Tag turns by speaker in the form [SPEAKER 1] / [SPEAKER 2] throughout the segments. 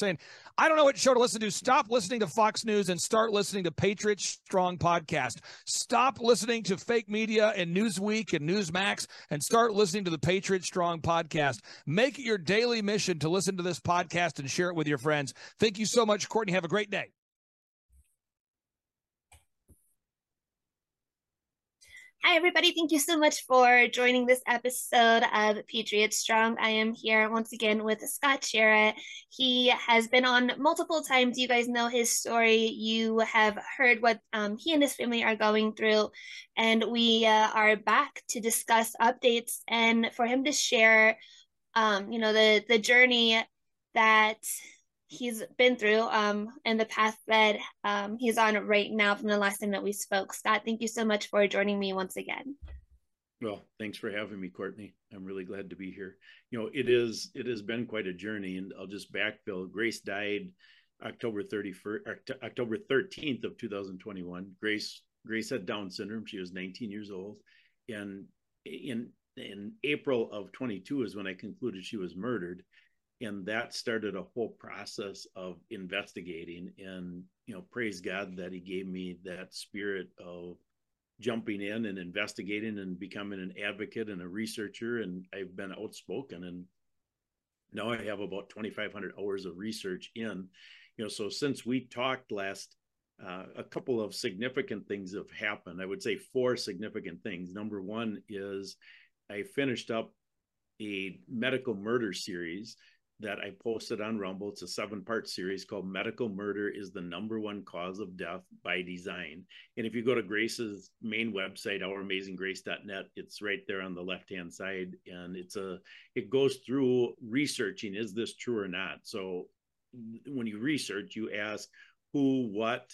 [SPEAKER 1] saying, I don't know what show to listen to. Stop listening to Fox News and start listening to Patriot Strong Podcast. Stop listening to fake media and Newsweek and Newsmax and start listening to the Patriot Strong Podcast. Make it your daily mission to listen to this podcast and share it with your friends. Thank you so much, Courtney. Have a great day.
[SPEAKER 2] Hi, everybody. Thank you so much for joining this episode of Patriot Strong. I am here once again with Scott Schara. He has been on multiple times. You guys know his story. You have heard what um, he and his family are going through. And we uh, are back to discuss updates and for him to share, um, you know, the, the journey that he's been through um, and the path that um, he's on right now from the last time that we spoke. Scott, thank you so much for joining me once again.
[SPEAKER 3] Well, thanks for having me, Courtney. I'm really glad to be here. You know, it is it has been quite a journey, and I'll just backfill. Grace died October 31st, October 13th of 2021. Grace Grace had Down syndrome. She was 19 years old, and in in April of 22 is when I concluded she was murdered and that started a whole process of investigating and you know praise god that he gave me that spirit of jumping in and investigating and becoming an advocate and a researcher and i've been outspoken and now i have about 2500 hours of research in. You know so since we talked last uh, a couple of significant things have happened. I would say four significant things. Number one is i finished up a medical murder series that I posted on Rumble. It's a seven part series called Medical Murder is the Number One Cause of Death by Design. And if you go to Grace's main website, ouramazinggrace.net, it's right there on the left hand side. And it's a, it goes through researching is this true or not? So when you research, you ask who, what,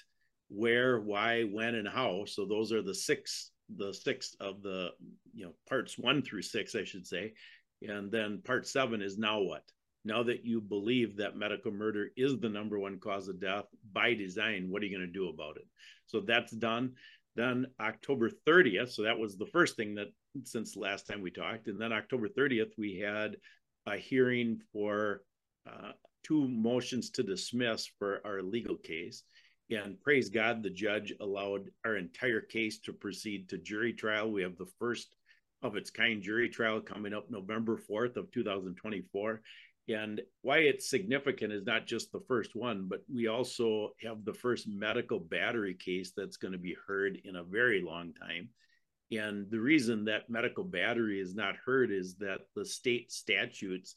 [SPEAKER 3] where, why, when, and how. So those are the six, the six of the, you know, parts one through six, I should say. And then part seven is now what? Now that you believe that medical murder is the number one cause of death by design, what are you going to do about it? So that's done. Then October 30th, so that was the first thing that since last time we talked. And then October 30th, we had a hearing for uh, two motions to dismiss for our legal case. And praise God, the judge allowed our entire case to proceed to jury trial. We have the first of its kind jury trial coming up November 4th of 2024. And why it's significant is not just the first one, but we also have the first medical battery case that's going to be heard in a very long time. And the reason that medical battery is not heard is that the state statutes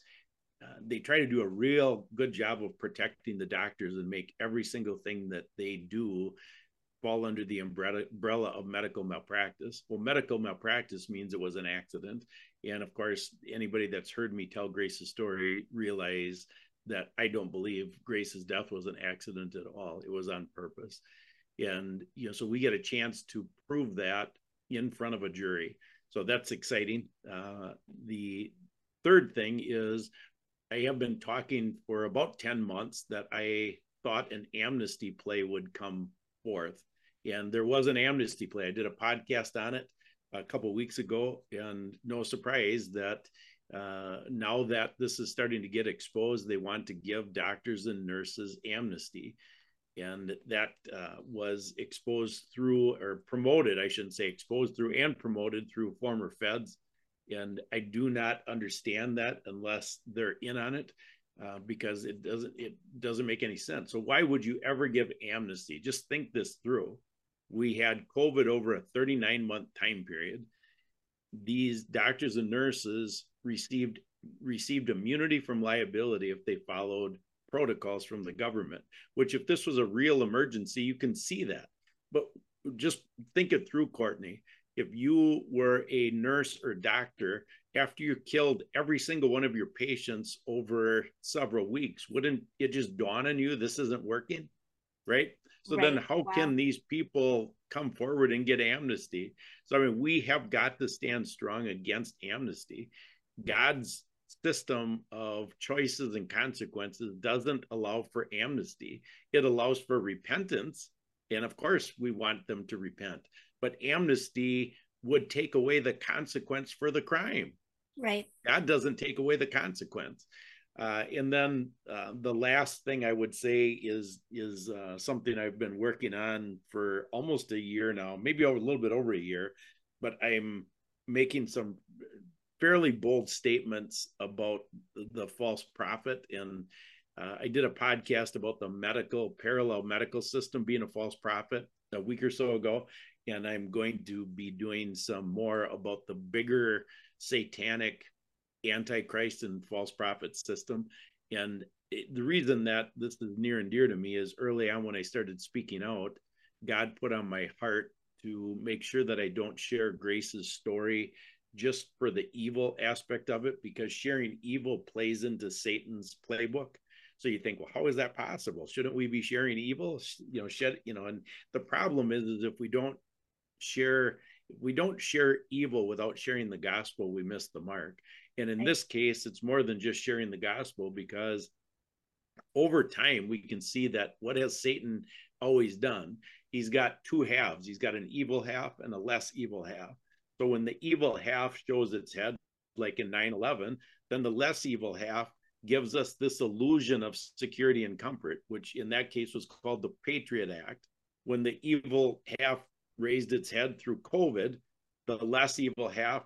[SPEAKER 3] uh, they try to do a real good job of protecting the doctors and make every single thing that they do fall under the umbrella, umbrella of medical malpractice. Well, medical malpractice means it was an accident. And of course, anybody that's heard me tell Grace's story realize that I don't believe Grace's death was an accident at all. It was on purpose. And you know, so we get a chance to prove that in front of a jury. So that's exciting. Uh, the third thing is I have been talking for about 10 months that I thought an amnesty play would come forth. And there was an amnesty play. I did a podcast on it a couple weeks ago, and no surprise that uh, now that this is starting to get exposed, they want to give doctors and nurses amnesty. And that uh, was exposed through, or promoted, I shouldn't say exposed through, and promoted through former feds. And I do not understand that unless they're in on it. Uh, because it doesn't it doesn't make any sense. So why would you ever give amnesty? Just think this through we had COVID over a 39 month time period. These doctors and nurses received received immunity from liability if they followed protocols from the government, which if this was a real emergency, you can see that. But just think it through, Courtney. If you were a nurse or doctor, after you killed every single one of your patients over several weeks, wouldn't it just dawn on you this isn't working? Right? So right. then how wow. can these people come forward and get amnesty? So I mean, we have got to stand strong against amnesty. God's system of choices and consequences doesn't allow for amnesty. It allows for repentance. And of course, we want them to repent. But amnesty would take away the consequence for the crime.
[SPEAKER 2] Right.
[SPEAKER 3] God doesn't take away the consequence. Uh, and then uh, the last thing I would say is is uh, something I've been working on for almost a year now, maybe over a little bit over a year, but I'm making some fairly bold statements about the, false prophet. And uh, I did a podcast about the medical parallel medical system being a false prophet a week or so ago, and I'm going to be doing some more about the bigger satanic antichrist and false prophet system. And it, the reason that this is near and dear to me is early on when i started speaking out god put on my heart to make sure that i don't share grace's story just for the evil aspect of it because sharing evil plays into satan's playbook. So you think well how is that possible? Shouldn't we be sharing evil? You know shed you know and the problem is is if we don't share we don't share evil without sharing the gospel we miss the mark and in this case, it's more than just sharing the gospel because over time we can see that what has Satan always done? He's got two halves. He's got an evil half and a less evil half. So when the evil half shows its head, like in 9 11, then the less evil half gives us this illusion of security and comfort, which in that case was called the Patriot Act. When the evil half raised its head through COVID, the less evil half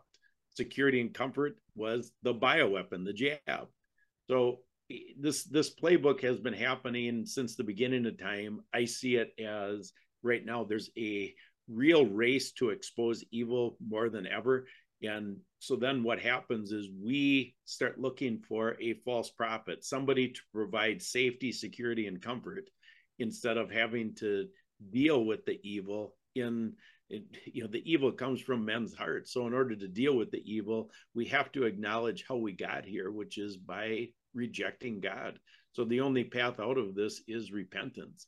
[SPEAKER 3] security and comfort was the bioweapon, the jab. So this this playbook has been happening since the beginning of time. I see it as right now there's a real race to expose evil more than ever. And so then what happens is we start looking for a false prophet, somebody to provide safety, security, and comfort instead of having to deal with the evil in it, you know the evil comes from men's hearts. So in order to deal with the evil we have to acknowledge how we got here which is by rejecting god. So the only path out of this is repentance.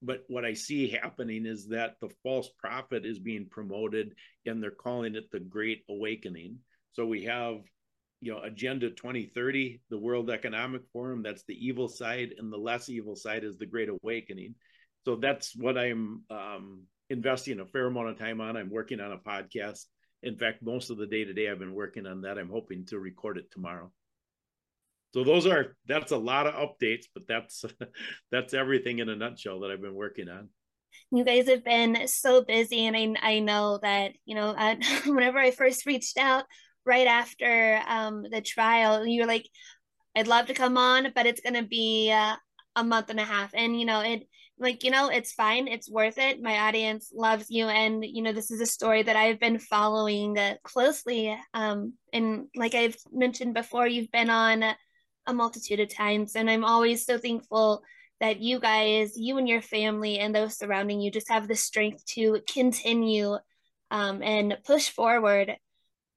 [SPEAKER 3] But what i see happening is that the false prophet is being promoted and they're calling it the great awakening. So we have you know agenda 2030 the world economic forum. That's the evil side and the less evil side is the great awakening. So that's what i'm um, investing a fair amount of time on. I'm working on a podcast. In fact, most of the day today I've been working on that. I'm hoping to record it tomorrow. So those are that's a lot of updates, but that's that's everything in a nutshell that I've been working on.
[SPEAKER 2] You guys have been so busy, and I I know that you know uh, whenever I first reached out right after um, the trial, you were like, "I'd love to come on, but it's to be uh, a month and a half," and you know it like you know it's fine it's worth it my audience loves you and you know this is a story that i've been following uh, closely um and like i've mentioned before you've been on a multitude of times and i'm always so thankful that you guys you and your family and those surrounding you just have the strength to continue um, and push forward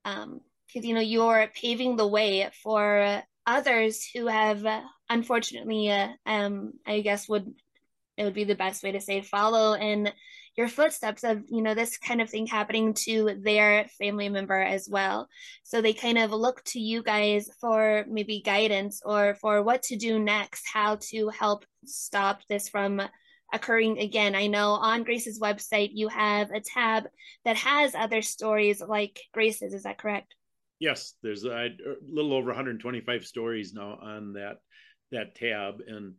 [SPEAKER 2] um because you know you're paving the way for others who have uh, unfortunately uh, um i guess would it would be the best way to say follow in your footsteps of you know this kind of thing happening to their family member as well. So they kind of look to you guys for maybe guidance or for what to do next how to help stop this from occurring again. I know on grace's website you have a tab that has other stories like grace's. Is that correct?
[SPEAKER 3] Yes there's a, a little over 125 stories now on that that tab. And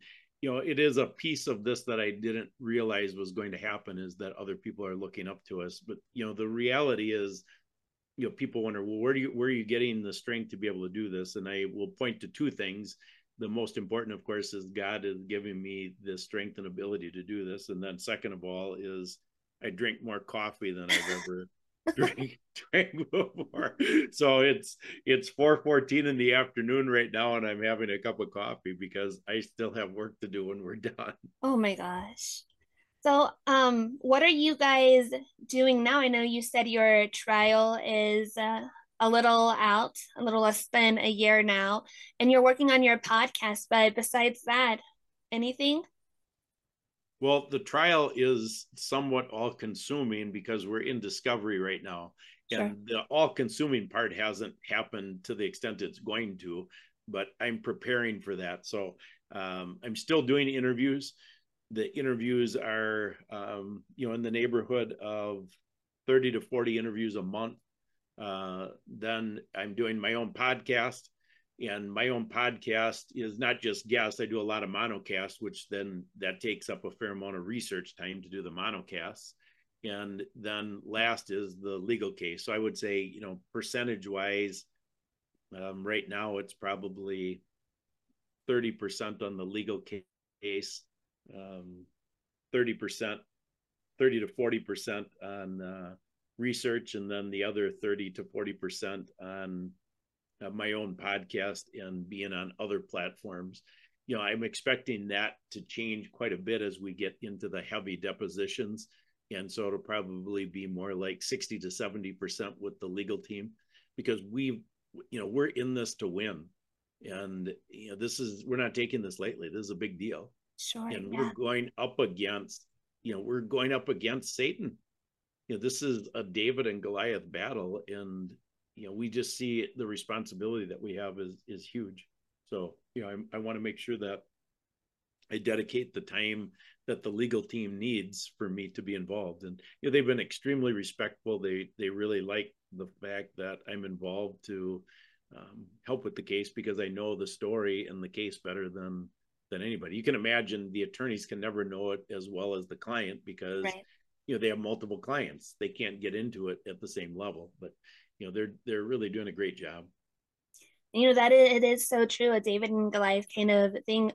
[SPEAKER 3] you know it is a piece of this that i didn't realize was going to happen is that other people are looking up to us. But you know the reality is you know people wonder well where do you where are you getting the strength to be able to do this? And i will point to two things. The most important of course is god is giving me the strength and ability to do this. And then second of all is i drink more coffee than i've ever drank drank before. So it's it's 4:14 in the afternoon right now, and I'm having a cup of coffee because I still have work to do when we're done.
[SPEAKER 2] Oh my gosh. So, um, what are you guys doing now? I know you said your trial is uh, a little out, a little less than a year now, and you're working on your podcast. But besides that, anything?
[SPEAKER 3] Well, the trial is somewhat all consuming because we're in discovery right now. Sure. And the all consuming part hasn't happened to the extent it's going to, but I'm preparing for that. So um, I'm still doing interviews. The interviews are, um, you know, in the neighborhood of 30 to 40 interviews a month. Uh, then I'm doing my own podcast. And my own podcast is not just guests. I do a lot of monocast, which then that takes up a fair amount of research time to do the monocasts. And then last is the legal case. So I would say, you know, percentage wise, um, right now it's probably 30% on the legal case, um, 30%, 30 to 40% on uh, research, and then the other 30 to 40% on uh, my own podcast and being on other platforms. You know, I'm expecting that to change quite a bit as we get into the heavy depositions. And so it'll probably be more like 60 to 70% with the legal team because we, you know, we're in this to win. And, you know, this is, we're not taking this lightly. This is a big deal.
[SPEAKER 2] Sure.
[SPEAKER 3] And
[SPEAKER 2] yeah.
[SPEAKER 3] we're going up against, you know, we're going up against Satan. You know, this is a David and Goliath battle. And, you know, we just see the responsibility that we have is, is huge. So, you know, I, I want to make sure that I dedicate the time that the legal team needs for me to be involved. And you know, they've been extremely respectful. They they really like the fact that I'm involved to um, help with the case because I know the story and the case better than than anybody. You can imagine the attorneys can never know it as well as the client because right. you know they have multiple clients. They can't get into it at the same level. But you know they're they're really doing a great job.
[SPEAKER 2] You know that it is so true. A David and Goliath kind of thing.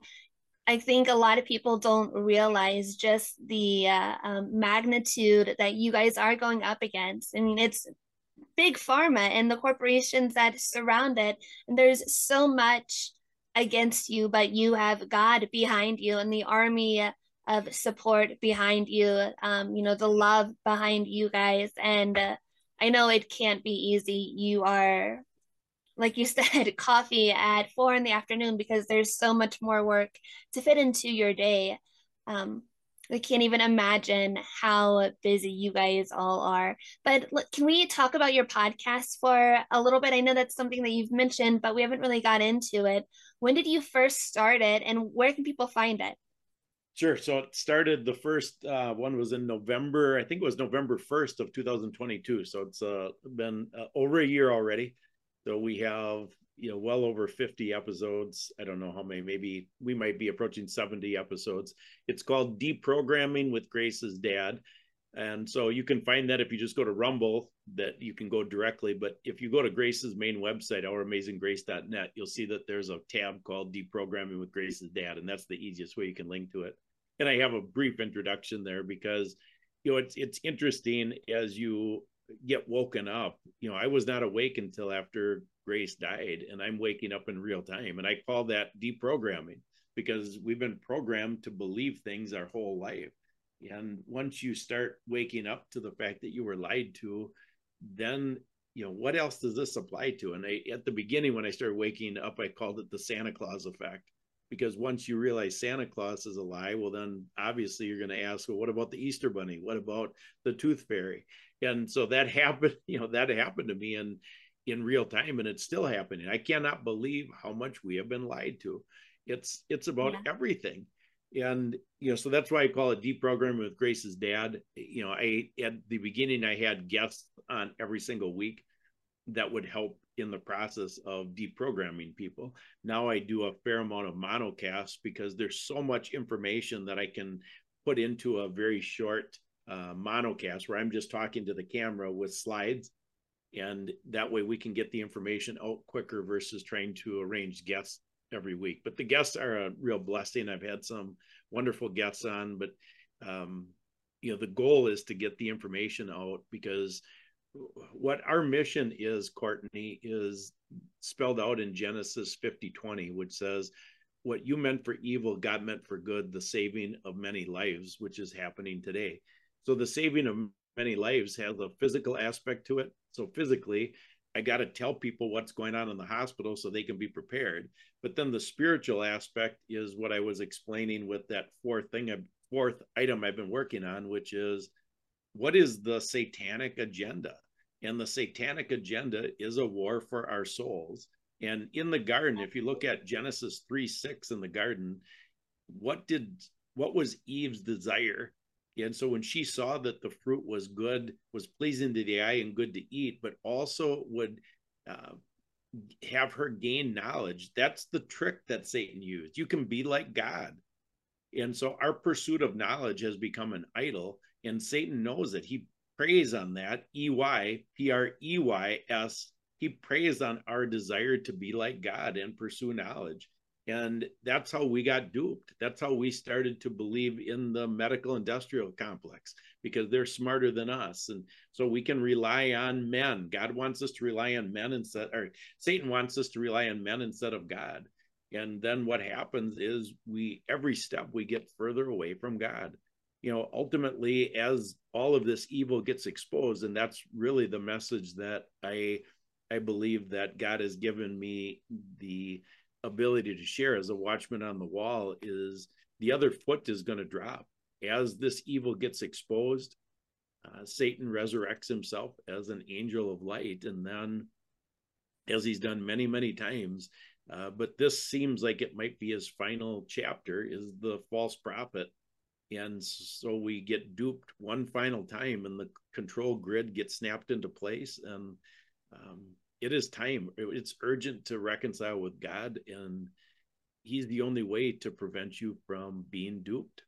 [SPEAKER 2] I think a lot of people don't realize just the uh, um, magnitude that you guys are going up against. I mean, it's big pharma and the corporations that surround it, and there's so much against you, but you have God behind you and the army of support behind you. Um, you know, the love behind you guys, and uh, I know it can't be easy. You are like you said, coffee at four in the afternoon because there's so much more work to fit into your day. Um, I can't even imagine how busy you guys all are. But can we talk about your podcast for a little bit? I know that's something that you've mentioned, but we haven't really got into it. When did you first start it, and where can people find it?
[SPEAKER 3] Sure. So it started. The first uh, one was in November. I think it was November first of 2022. So it's uh, been uh, over a year already. So we have, you know, well over 50 episodes. I don't know how many, maybe we might be approaching 70 episodes. It's called Deprogramming with Grace's Dad. And so you can find that if you just go to Rumble, that you can go directly. But if you go to Grace's main website, ouramazinggrace.net, you'll see that there's a tab called Deprogramming with Grace's Dad. And that's the easiest way you can link to it. And I have a brief introduction there because you know it's it's interesting as you get woken up. You know, I was not awake until after Grace died, and I'm waking up in real time. And I call that deprogramming because we've been programmed to believe things our whole life. And once you start waking up to the fact that you were lied to, then you know what else does this apply to? And I, at the beginning, when I started waking up, I called it the Santa Claus effect because once you realize Santa Claus is a lie, well, then obviously you're going to ask, well, what about the Easter Bunny? What about the Tooth Fairy? And so that happened, you know, that happened to me in in real time, and it's still happening. I cannot believe how much we have been lied to. It's it's about yeah. everything, and you know, so that's why I call it deprogramming with Grace's dad. You know, I at the beginning I had guests on every single week that would help in the process of deprogramming people. Now I do a fair amount of monocasts because there's so much information that I can put into a very short uh, monocast where I'm just talking to the camera with slides. And that way we can get the information out quicker versus trying to arrange guests every week. But the guests are a real blessing. I've had some wonderful guests on, but um, you know, the goal is to get the information out because what our mission is, Courtney, is spelled out in Genesis 50 20, which says, What you meant for evil, God meant for good, the saving of many lives, which is happening today. So the saving of many lives has a physical aspect to it. So physically, I got to tell people what's going on in the hospital so they can be prepared. But then the spiritual aspect is what I was explaining with that fourth thing, a fourth item I've been working on, which is what is the satanic agenda? And the satanic agenda is a war for our souls. And in the garden, if you look at Genesis 3 6 in the garden, what did what was Eve's desire? And so when she saw that the fruit was good, was pleasing to the eye and good to eat, but also would uh, have her gain knowledge. That's the trick that Satan used. You can be like God. And so our pursuit of knowledge has become an idol, and Satan knows it. He preys on that. E Y P R E Y S. He preys on our desire to be like God and pursue knowledge. And that's how we got duped. That's how we started to believe in the medical industrial complex because they're smarter than us. And so we can rely on men. God wants us to rely on men instead, or Satan wants us to rely on men instead of God. And then what happens is we, every step, we get further away from God. You know, ultimately, as all of this evil gets exposed, and that's really the message that I, I believe that God has given me the ability to share as a watchman on the wall is the other foot is going to drop. As this evil gets exposed uh, satan resurrects himself as an angel of light and then as he's done many many times uh, but this seems like it might be his final chapter is the false prophet. And so we get duped one final time and the control grid gets snapped into place and um, it is time. It's urgent to reconcile with God, and He's the only way to prevent you from being duped.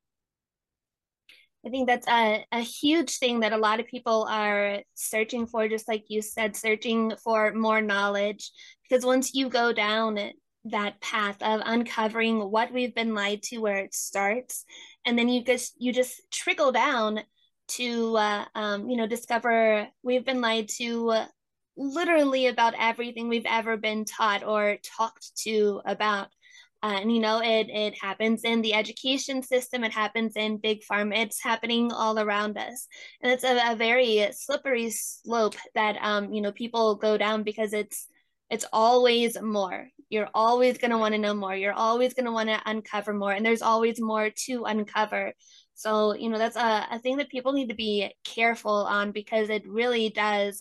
[SPEAKER 2] I think that's a, a huge thing that a lot of people are searching for, just like you said, searching for more knowledge. Because once you go down that path of uncovering what we've been lied to, where it starts, and then you just you just trickle down to uh, um, you know discover we've been lied to literally about everything we've ever been taught or talked to about. Uh, and you know, it it happens in the education system. It happens in big pharma. It's happening all around us, and it's a, a very slippery slope that um you know people go down because it's it's always more. You're always going to want to know more. You're always going to want to uncover more, and there's always more to uncover. So you know that's a, a thing that people need to be careful on because it really does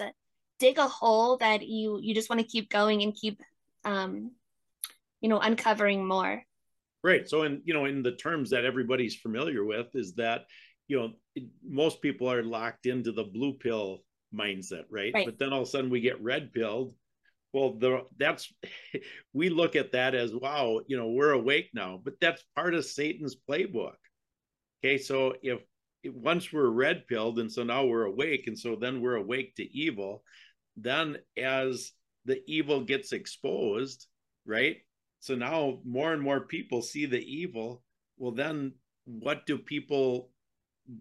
[SPEAKER 2] dig a hole that you you just want to keep going and keep um you know uncovering more.
[SPEAKER 3] Right so in you know in the terms that everybody's familiar with is that you know most people are locked into the blue pill mindset right, right. but then all of a sudden we get red pilled. Well the that's we look at that as wow you know we're awake now but that's part of satan's playbook. Okay so if once we're red pilled and so now we're awake and so then we're awake to evil then as the evil gets exposed, right? So now more and more people see the evil. Well, then what do people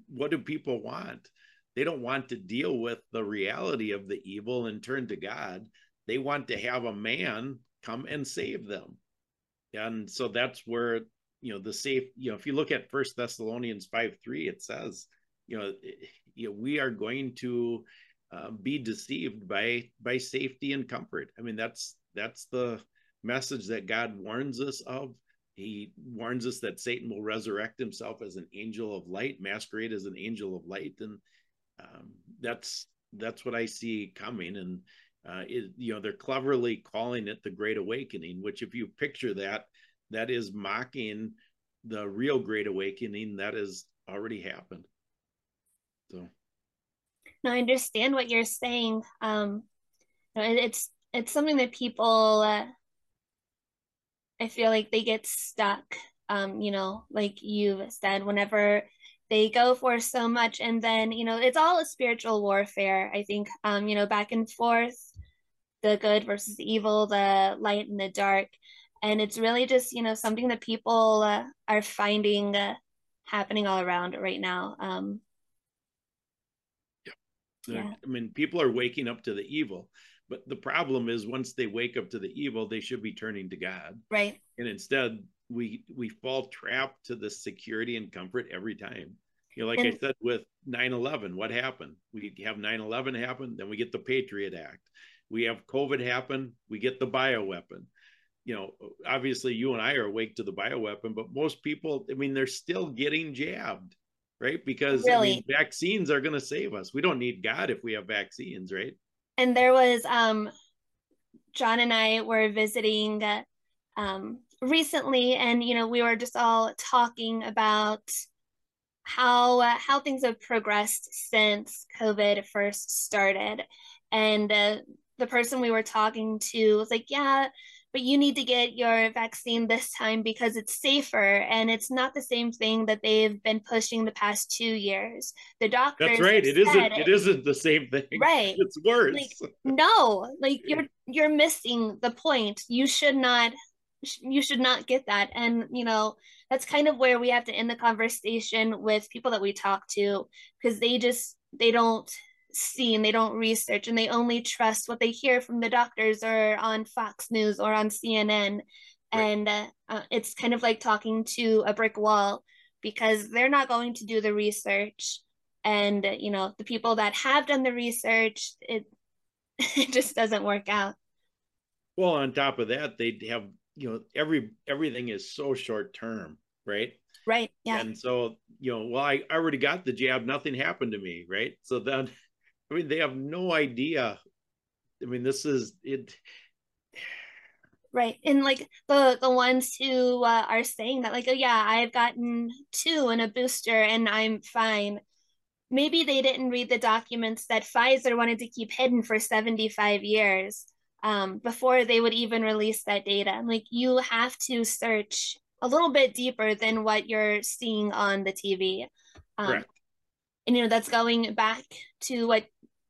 [SPEAKER 3] what do people want? They don't want to deal with the reality of the evil and turn to God. They want to have a man come and save them. And so that's where, you know, the safe, you know, if you look at First Thessalonians 5 3, it says, you know, eh, you know, we are going to uh, be deceived by by safety and comfort. I mean, that's that's the message that God warns us of. He warns us that Satan will resurrect himself as an angel of light, masquerade as an angel of light, and um, that's that's what I see coming. And uh, it, you know, they're cleverly calling it the Great Awakening, which, if you picture that, that is mocking the real Great Awakening that has already happened. So
[SPEAKER 2] no, I understand what you're saying. Um, it's it's something that people, uh, I feel like they get stuck. Um, you know, like you've said, whenever they go for so much, and then you know, it's all a spiritual warfare. I think, um, you know, back and forth, the good versus the evil, the light and the dark, and it's really just you know something that people uh, are finding uh, happening all around right now. Um,
[SPEAKER 3] yeah. I mean, people are waking up to the evil, but the problem is once they wake up to the evil, they should be turning to God.
[SPEAKER 2] Right.
[SPEAKER 3] And instead, we we fall trapped to the security and comfort every time. You know, like and, I said with 9/11, what happened? We have 9/11 happen, then we get the Patriot Act. We have COVID happen, we get the bioweapon. You know, obviously you and I are awake to the bioweapon, but most people, I mean, they're still getting jabbed right? Because really? I mean, vaccines are going to save us. We don't need God if we have vaccines, right?
[SPEAKER 2] And there was um, John and I were visiting um, recently, and you know we were just all talking about how uh, how things have progressed since COVID first started, and uh, the person we were talking to was like, yeah, but you need to get your vaccine this time because it's safer and it's not the same thing that they've been pushing the past two years. The doctor
[SPEAKER 3] that's right. It isn't it, it isn't the same thing.
[SPEAKER 2] Right.
[SPEAKER 3] It's worse.
[SPEAKER 2] Like, no like you're you're missing the point. You should not you should not get that. And you know that's kind of where we have to end the conversation with people that we talk to because they just they don't see and they don't research and they only trust what they hear from the doctors or on Fox News or on CNN. Right. And uh, uh, it's kind of like talking to a brick wall because they're not going to do the research. And, uh, you know, the people that have done the research, it, it just doesn't work out.
[SPEAKER 3] Well, on top of that, they have, you know, every everything is so short term, right?
[SPEAKER 2] Right. Yeah.
[SPEAKER 3] And so, you know, well, I, I already got the jab, nothing happened to me, right? So then I mean, they have no idea. I mean, this is it.
[SPEAKER 2] Right, and like the the ones who uh, are saying that, like, oh yeah, I've gotten two and a booster, and I'm fine. Maybe they didn't read the documents that Pfizer wanted to keep hidden for 75 years um, before they would even release that data. Like, you have to search a little bit deeper than what you're seeing on the TV. Um, and you know that's going back to what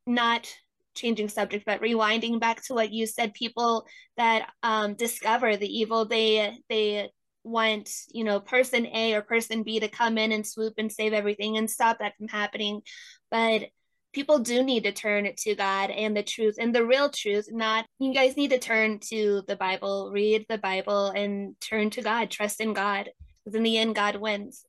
[SPEAKER 2] not changing subject but rewinding back to what you said people that um, discover the evil they they want you know person a or person b to come in and swoop and save everything and stop that from happening. But people do need to turn to god and the truth and the real truth not you guys need to turn to the bible read the bible and turn to god trust in god. Because in the end god wins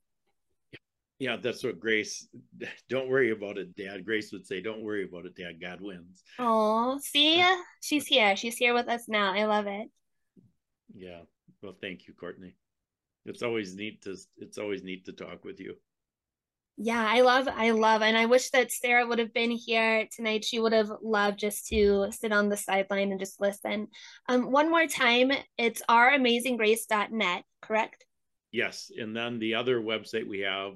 [SPEAKER 3] yeah, that's what Grace. Don't worry about it, Dad. Grace would say, "Don't worry about it, Dad. God wins."
[SPEAKER 2] Oh, see, she's here. She's here with us now. I love it.
[SPEAKER 3] Yeah. Well, thank you, Courtney. It's always neat to. It's always neat to talk with you.
[SPEAKER 2] Yeah, I love, I love, and I wish that Sarah would have been here tonight. She would have loved just to sit on the sideline and just listen. Um, one more time, it's ouramazinggrace.net, correct?
[SPEAKER 3] Yes, and then the other website we have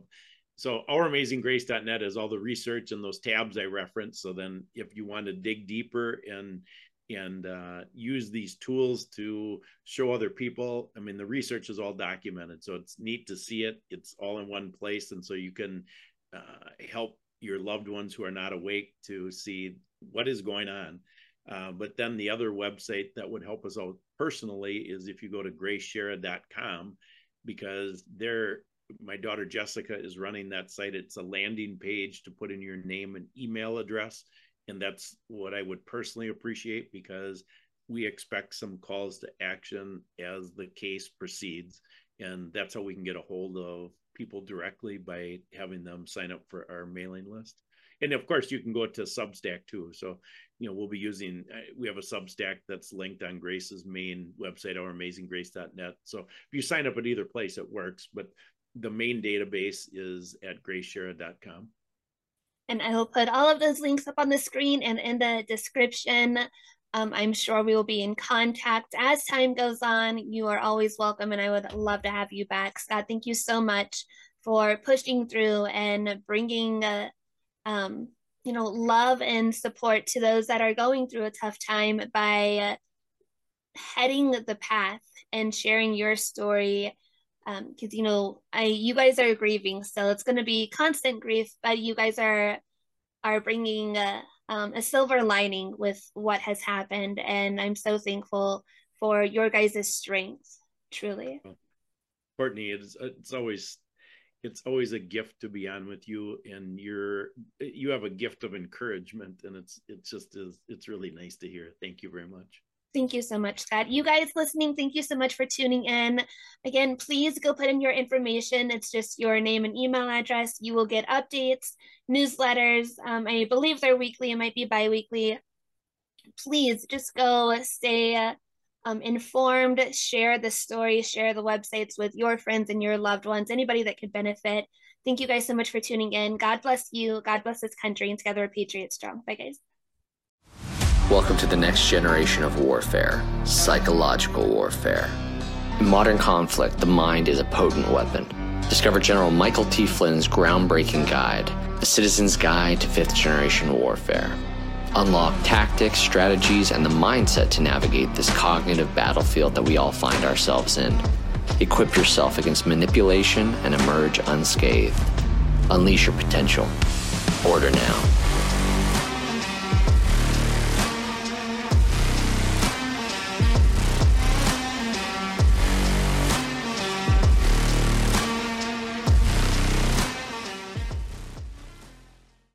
[SPEAKER 3] so ouramazinggrace.net has all the research and those tabs I referenced. So then if you want to dig deeper and and uh, use these tools to show other people. I mean, the research is all documented, so it's neat to see it. It's all in one place, and so you can uh, help your loved ones who are not awake to see what is going on. Uh, but then the other website that would help us out personally is if you go to graceschara.com because there my daughter Jessica is running that site. It's a landing page to put in your name and email address. And that's what I would personally appreciate because we expect some calls to action as the case proceeds. And that's how we can get a hold of people directly by having them sign up for our mailing list. And of course, you can go to Substack too. So, you know, we'll be using, uh, we have a Substack that's linked on Grace's main website, our ouramazinggrace.net. So if you sign up at either place, it works. But the main database is at graceschara.com.
[SPEAKER 2] And I will put all of those links up on the screen and in the description. Um, I'm sure we will be in contact as time goes on. You are always welcome, and I would love to have you back. Scott, thank you so much for pushing through and bringing, uh, um, you know, love and support to those that are going through a tough time by uh, heading the path and sharing your story because um, you know I you guys are grieving, so it's going to be constant grief, but you guys are are bringing a, um, a silver lining with what has happened, and I'm so thankful for your guys' strength, truly.
[SPEAKER 3] Courtney, it's it's always it's always a gift to be on with you, and you're you have a gift of encouragement, and it's it's just is it's really nice to hear. Thank you very much.
[SPEAKER 2] Thank you so much, Scott. You guys listening, thank you so much for tuning in. Again, please go put in your information. It's just your name and email address. You will get updates, newsletters. Um, I believe they're weekly, it might be bi weekly. Please just go stay um, informed, share the story, share the websites with your friends and your loved ones, anybody that could benefit. Thank you guys so much for tuning in. God bless you. God bless this country. And together, we're Patriot Strong. Bye, guys.
[SPEAKER 4] Welcome to the next generation of warfare psychological warfare. In modern conflict, the mind is a potent weapon. Discover General Michael T. Flynn's groundbreaking guide, A Citizen's Guide to Fifth Generation Warfare. Unlock tactics, strategies, and the mindset to navigate this cognitive battlefield that we all find ourselves in. Equip yourself against manipulation and emerge unscathed. Unleash your potential. Order now.